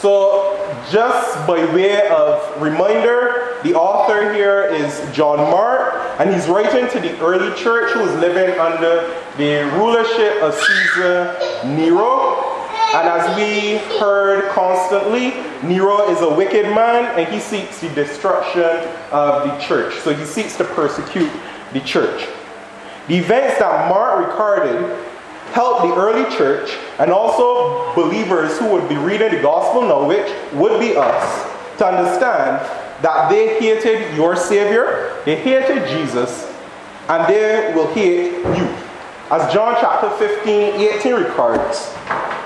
So, just by way of reminder, the author here is John Mark, and he's writing to the early church who was living under the rulership of Caesar Nero. And as we heard constantly, Nero is a wicked man and he seeks the destruction of the church. So he seeks to persecute the church. The events that Mark recorded help the early church and also believers who would be reading the gospel now, which would be us, to understand that they hated your Savior, they hated Jesus, and they will hate you. As John chapter 15, 18 records,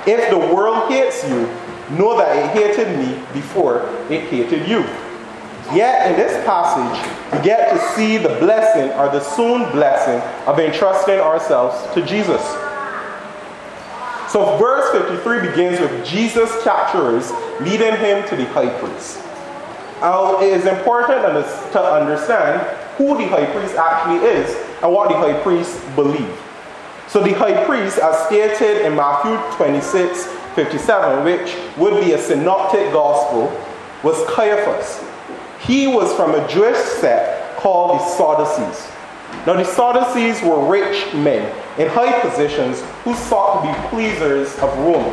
if the world hates you, know that it hated me before it hated you. Yet in this passage, we get to see the blessing or the soon blessing of entrusting ourselves to Jesus. So verse 53 begins with Jesus' capturers leading him to the high priest. Now, it is important to understand who the high priest actually is and what the high priest believed. So the high priest, as stated in Matthew 26, 57, which would be a synoptic gospel, was Caiaphas. He was from a Jewish sect called the Sadducees. Now, the Sadducees were rich men in high positions who sought to be pleasers of Rome.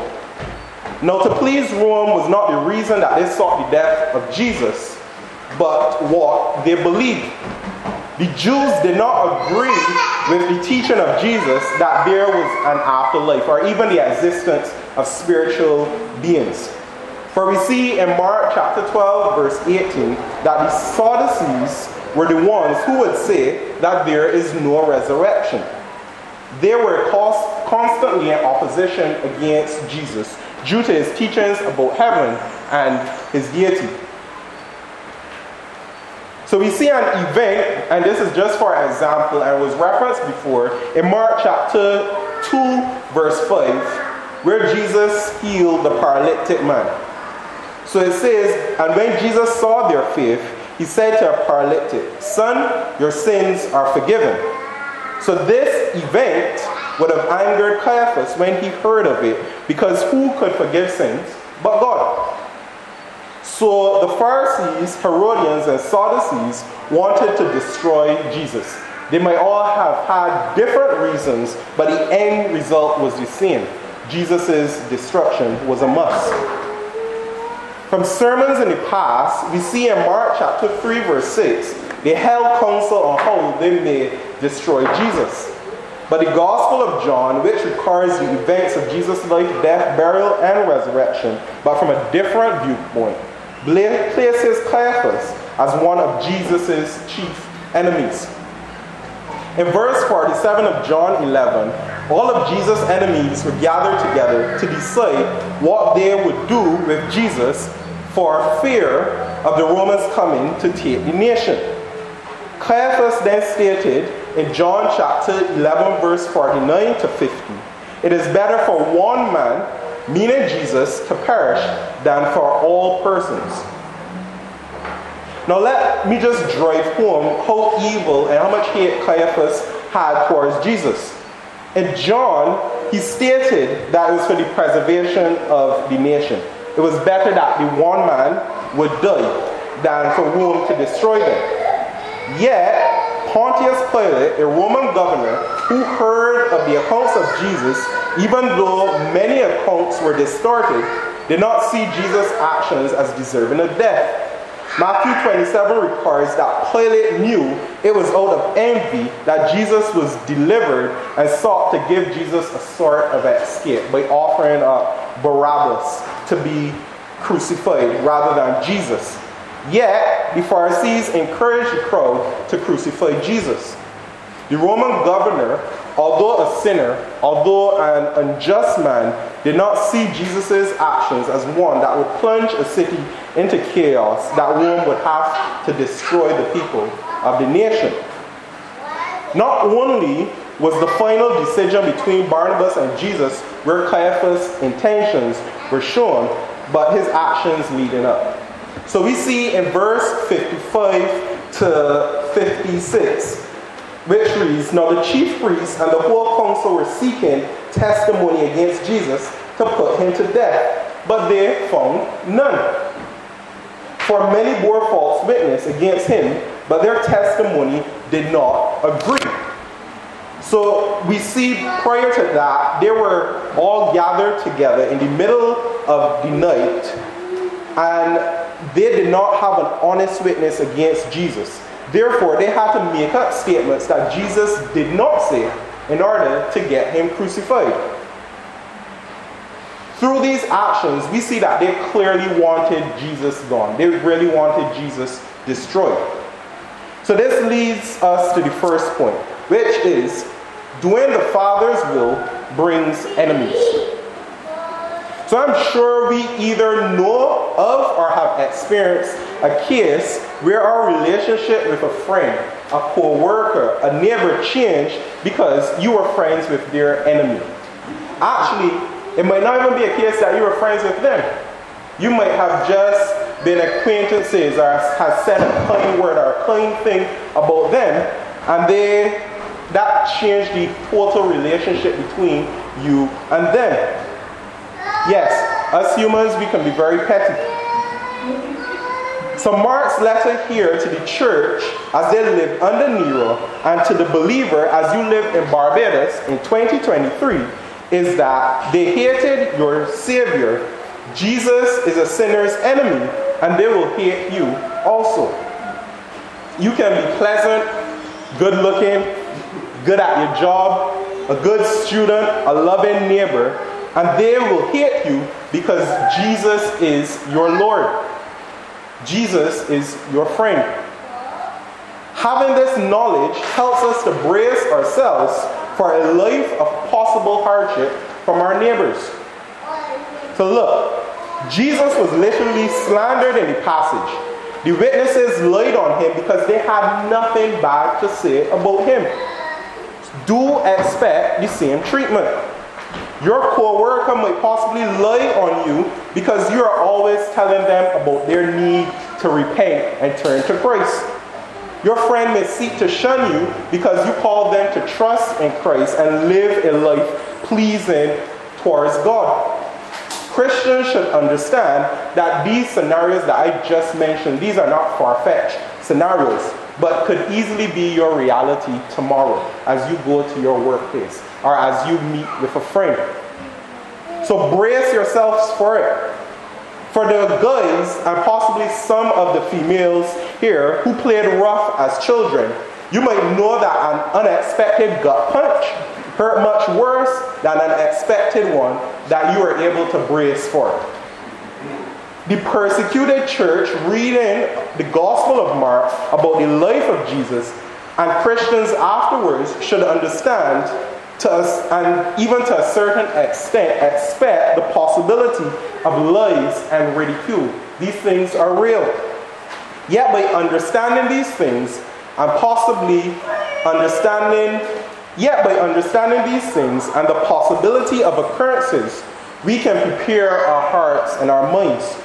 Now, to please Rome was not the reason that they sought the death of Jesus, but what they believed. The Jews did not agree with the teaching of Jesus that there was an afterlife or even the existence of spiritual beings. For we see in Mark chapter 12, verse 18, that the Sadducees were the ones who would say that there is no resurrection. They were constantly in opposition against Jesus due to his teachings about heaven and his deity. So we see an event, and this is just for example, and was referenced before in Mark chapter 2, verse 5, where Jesus healed the paralytic man. So it says, And when Jesus saw their faith, he said to a paralytic, Son, your sins are forgiven. So this event would have angered Caiaphas when he heard of it, because who could forgive sins but God? So the Pharisees, Herodians, and Sadducees wanted to destroy Jesus. They might all have had different reasons, but the end result was the same. Jesus' destruction was a must. From sermons in the past, we see in Mark chapter 3, verse 6, they held counsel on how they may destroy Jesus. But the Gospel of John, which records the events of Jesus' life, death, burial, and resurrection, but from a different viewpoint, places Caiaphas as one of Jesus' chief enemies. In verse 47 of John 11, all of Jesus' enemies were gathered together to decide what they would do with Jesus for fear of the Romans coming to take the nation. Caiaphas then stated in John chapter 11, verse 49 to 50. It is better for one man, meaning Jesus, to perish than for all persons. Now, let me just drive home how evil and how much hate Caiaphas had towards Jesus. In John, he stated that it was for the preservation of the nation. It was better that the one man would die than for Rome to destroy them. Yet, Pontius Pilate, a Roman governor who heard of the accounts of Jesus, even though many accounts were distorted, did not see Jesus' actions as deserving of death. Matthew 27 records that Pilate knew it was out of envy that Jesus was delivered and sought to give Jesus a sort of escape by offering up Barabbas to be crucified rather than Jesus. Yet, the Pharisees encouraged the crowd to crucify Jesus. The Roman governor, although a sinner, although an unjust man, did not see Jesus' actions as one that would plunge a city into chaos that Rome would have to destroy the people of the nation. Not only was the final decision between Barnabas and Jesus where Caiaphas' intentions were shown, but his actions leading up. So we see in verse 55 to 56, which reads Now the chief priests and the whole council were seeking testimony against Jesus to put him to death. but they found none. For many bore false witness against him, but their testimony did not agree. So we see prior to that, they were all gathered together in the middle of the night, and they did not have an honest witness against Jesus. Therefore, they had to make up statements that Jesus did not say in order to get him crucified. Through these actions, we see that they clearly wanted Jesus gone. They really wanted Jesus destroyed. So this leads us to the first point, which is doing the Father's will brings enemies. So I'm sure we either know of or have experienced a case where our relationship with a friend, a co-worker, a neighbor changed because you were friends with their enemy. Actually, it might not even be a case that you were friends with them. You might have just been acquaintances or has said a kind word or a kind thing about them, and they that changed the total relationship between you and them. Yes, us humans, we can be very petty. So Mark's letter here to the church as they live under Nero and to the believer as you live in Barbados in 2023 is that they hated your Savior. Jesus is a sinner's enemy, and they will hate you also. You can be pleasant, good looking, good at your job, a good student, a loving neighbor, and they will hate you because Jesus is your Lord. Jesus is your friend. Having this knowledge helps us to brace ourselves for a life of possible hardship from our neighbors. So, look, Jesus was literally slandered in the passage. The witnesses lied on him because they had nothing bad to say about him. Do expect the same treatment. Your co-worker might possibly lie on you because you are always telling them about their need to repent and turn to Christ. Your friend may seek to shun you because you call them to trust in Christ and live a life pleasing towards God. Christians should understand that these scenarios that I just mentioned, these are not far fetched scenarios, but could easily be your reality tomorrow as you go to your workplace or as you meet with a friend. So brace yourselves for it. For the guys, and possibly some of the females here who played rough as children, you might know that an unexpected gut punch hurt much worse than an expected one that you were able to brace for. The persecuted church reading the Gospel of Mark about the life of Jesus and Christians afterwards should understand to us, and even to a certain extent, expect the possibility of lies and ridicule. These things are real. Yet, by understanding these things, and possibly understanding, yet by understanding these things and the possibility of occurrences, we can prepare our hearts and our minds.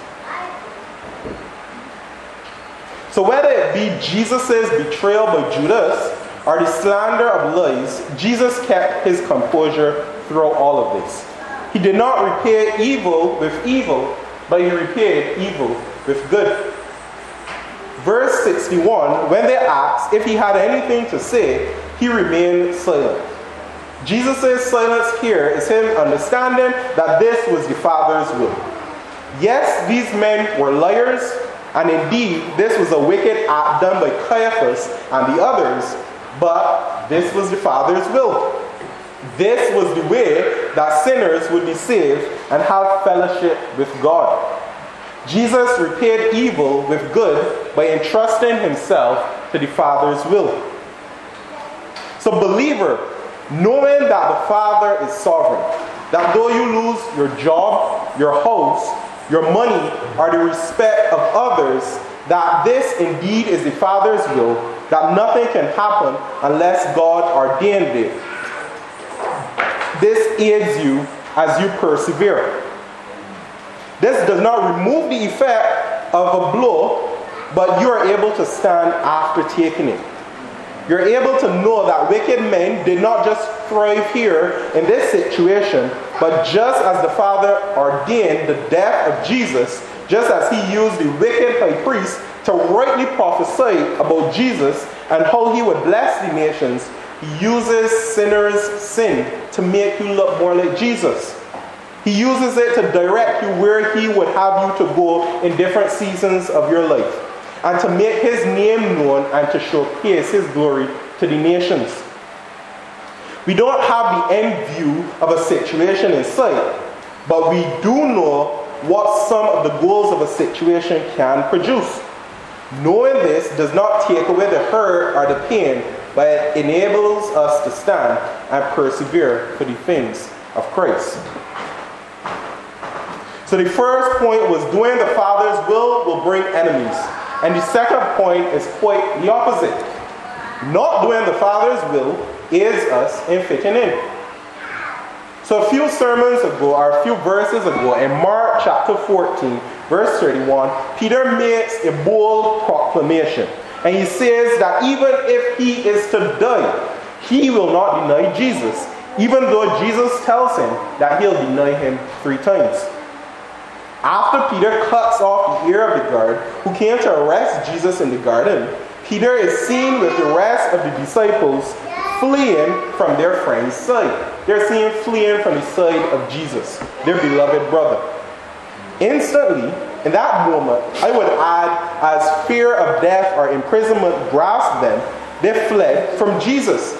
So, whether it be Jesus' betrayal by Judas or the slander of lies, Jesus kept his composure throughout all of this. He did not repay evil with evil, but he repaid evil with good. Verse 61 When they asked if he had anything to say, he remained silent. Jesus' silence here is him understanding that this was the Father's will. Yes, these men were liars, and indeed, this was a wicked act done by Caiaphas and the others, but this was the Father's will. This was the way that sinners would be saved and have fellowship with God. Jesus repaid evil with good by entrusting himself to the Father's will. So, believer, knowing that the Father is sovereign, that though you lose your job, your house, your money, or the respect of others, that this indeed is the Father's will, that nothing can happen unless God ordained it. This aids you as you persevere. This does not remove the effect of a blow, but you are able to stand after taking it. You're able to know that wicked men did not just thrive here in this situation, but just as the Father ordained the death of Jesus, just as he used the wicked high priest to rightly prophesy about Jesus and how he would bless the nations, he uses sinners' sin to make you look more like Jesus. He uses it to direct you where he would have you to go in different seasons of your life and to make his name known and to showcase his glory to the nations. We don't have the end view of a situation in sight, but we do know what some of the goals of a situation can produce. Knowing this does not take away the hurt or the pain, but it enables us to stand and persevere for the things of Christ. So the first point was doing the Father's will will bring enemies. And the second point is quite the opposite. Not doing the Father's will is us in fitting in. So a few sermons ago, or a few verses ago, in Mark chapter 14, verse 31, Peter makes a bold proclamation. And he says that even if he is to die, he will not deny Jesus, even though Jesus tells him that he'll deny him three times. After Peter cuts off the ear of the guard who came to arrest Jesus in the garden, Peter is seen with the rest of the disciples fleeing from their friend's side. They're seen fleeing from the side of Jesus, their beloved brother. Instantly, in that moment, I would add, as fear of death or imprisonment grasped them, they fled from Jesus.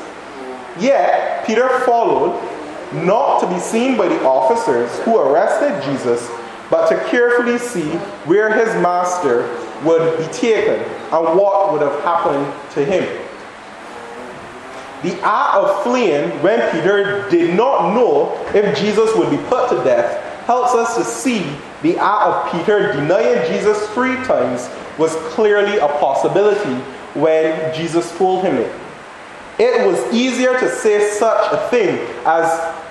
Yet, Peter followed, not to be seen by the officers who arrested Jesus, but to carefully see where his master would be taken and what would have happened to him. The act of fleeing when Peter did not know if Jesus would be put to death helps us to see the act of Peter denying Jesus three times was clearly a possibility when Jesus told him it. It was easier to say such a thing as,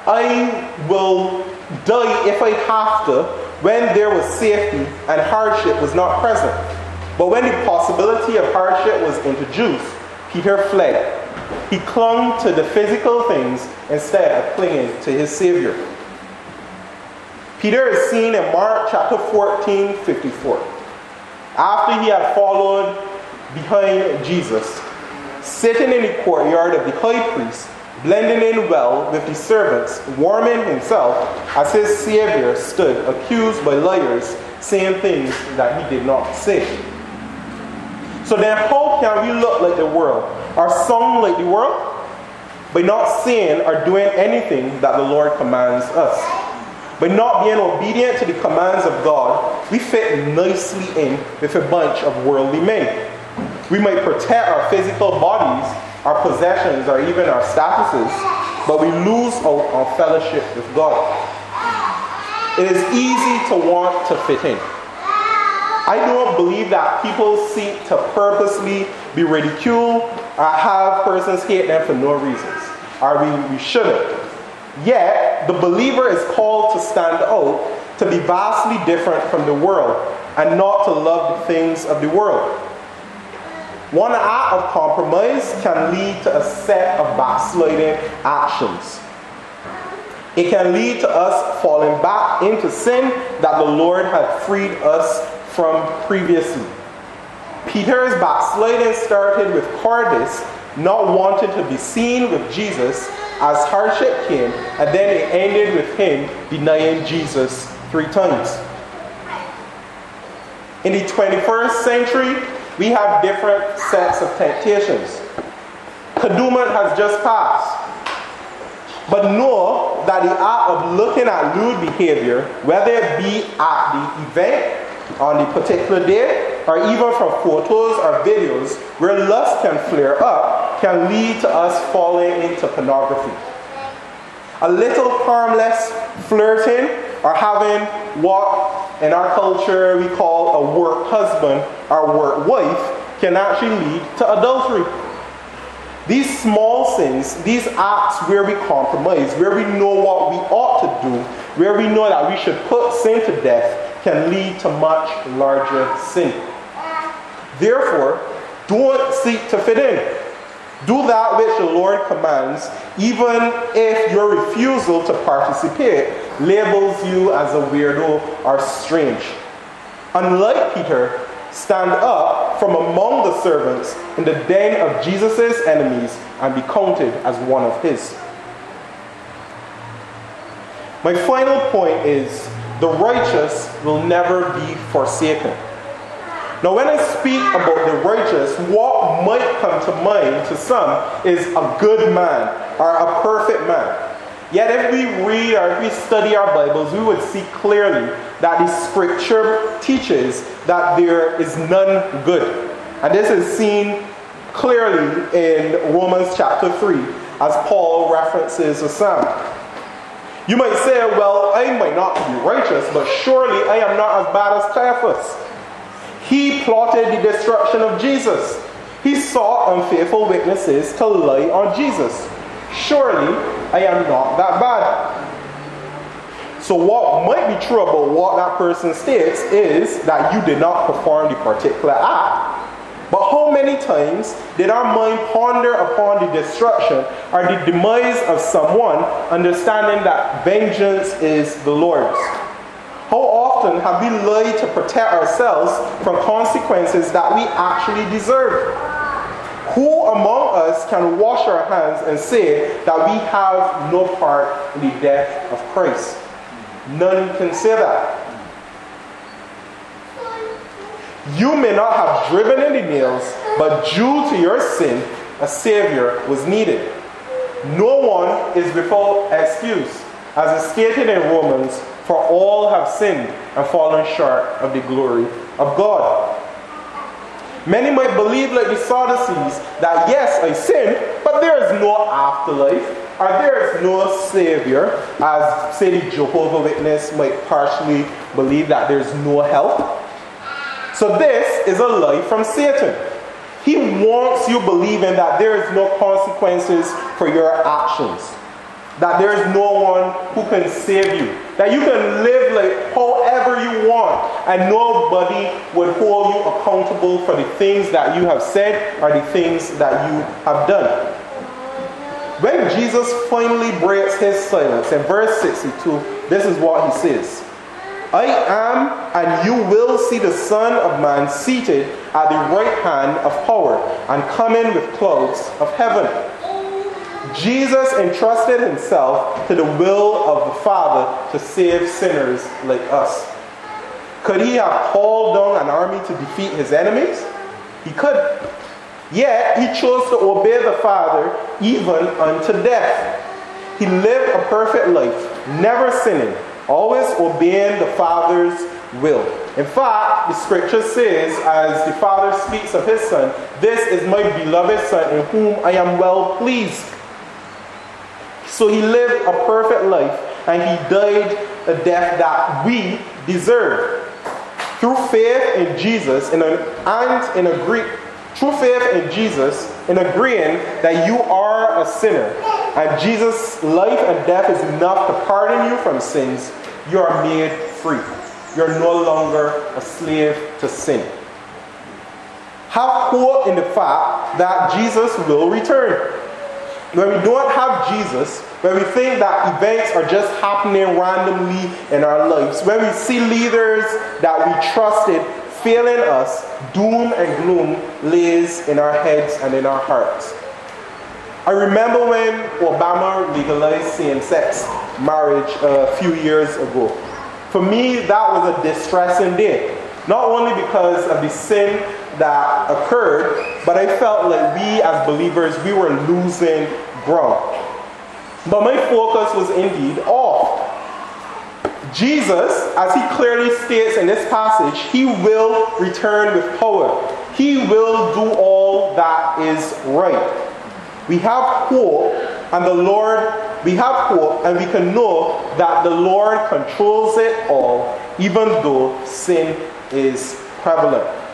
I will die if I have to, when there was safety and hardship was not present. But when the possibility of hardship was introduced, Peter fled. He clung to the physical things instead of clinging to his Savior. Peter is seen in Mark chapter 14, 54. After he had followed behind Jesus, sitting in the courtyard of the high priest, blending in well with the servants, warming himself as his Savior stood accused by liars, saying things that he did not say. So then, how can we look the world or sound like the world? By not saying or doing anything that the Lord commands us. By not being obedient to the commands of God, we fit nicely in with a bunch of worldly men. We might protect our physical bodies our possessions, or even our statuses, but we lose our fellowship with God. It is easy to want to fit in. I don't believe that people seek to purposely be ridiculed or have persons hate them for no reasons, or we, we shouldn't. Yet, the believer is called to stand out, to be vastly different from the world, and not to love the things of the world. One act of compromise can lead to a set of backsliding actions. It can lead to us falling back into sin that the Lord had freed us from previously. Peter's backsliding started with cowardice, not wanting to be seen with Jesus as hardship came, and then it ended with him denying Jesus three times. In the 21st century, we have different sets of temptations. Kadooment has just passed. But know that the act of looking at lewd behavior, whether it be at the event, on the particular day, or even from photos or videos where lust can flare up, can lead to us falling into pornography. A little harmless flirting or having what in our culture we call a work husband or work wife can actually lead to adultery. These small sins, these acts where we compromise, where we know what we ought to do, where we know that we should put sin to death, can lead to much larger sin. Therefore, don't seek to fit in. Do that which the Lord commands, even if your refusal to participate labels you as a weirdo or strange. Unlike Peter, stand up from among the servants in the den of Jesus' enemies and be counted as one of his. My final point is the righteous will never be forsaken. Now, when I speak about the righteous, what might come to mind to some is a good man or a perfect man. Yet, if we read or if we study our Bibles, we would see clearly that the scripture teaches that there is none good. And this is seen clearly in Romans chapter 3 as Paul references a psalm. You might say, well, I might not be righteous, but surely I am not as bad as Caiaphas. He plotted the destruction of Jesus. He sought unfaithful witnesses to lie on Jesus. Surely I am not that bad. So, what might be true about what that person states is that you did not perform the particular act. But how many times did our mind ponder upon the destruction or the demise of someone, understanding that vengeance is the Lord's? How often have we lied to protect ourselves from consequences that we actually deserve? Who among us can wash our hands and say that we have no part in the death of Christ? None can say that. You may not have driven any nails, but due to your sin, a Savior was needed. No one is without excuse, as is stated in Romans, for all have sinned and fallen short of the glory of God. Many might believe, like the Sadducees, that yes, I sinned, but there is no afterlife, or there is no Savior, as say the Jehovah Witness might partially believe that there is no help. So this is a lie from Satan. He wants you believing that there is no consequences for your actions, that there is no one who can save you, that you can live like however you want, and nobody would hold you accountable for the things that you have said or the things that you have done. When Jesus finally breaks his silence in verse 62, this is what he says I am, and you will see the Son of Man seated at the right hand of power and coming with clouds of heaven. Jesus entrusted himself to the will of the Father to save sinners like us. Could he have called down an army to defeat his enemies? He could. Yet he chose to obey the Father even unto death. He lived a perfect life, never sinning, always obeying the Father's will. In fact, the scripture says, as the Father speaks of his Son, This is my beloved Son in whom I am well pleased. So he lived a perfect life and he died a death that we deserve. Through faith in Jesus in an, and in agree, through faith in Jesus in agreeing that you are a sinner and Jesus' life and death is enough to pardon you from sins, you are made free. You're no longer a slave to sin. Have hope in the fact that Jesus will return when we don't have Jesus, when we think that events are just happening randomly in our lives, when we see leaders that we trusted failing us, doom and gloom lays in our heads and in our hearts. I remember when Obama legalized same sex marriage a few years ago. For me, that was a distressing day. Not only because of the sin that occurred, but I felt like we as believers, we were losing ground. But my focus was indeed off. Jesus, as he clearly states in this passage, he will return with power. He will do all that is right. We have hope, and the Lord, we have hope, and we can know that the Lord controls it all, even though sin is prevalent.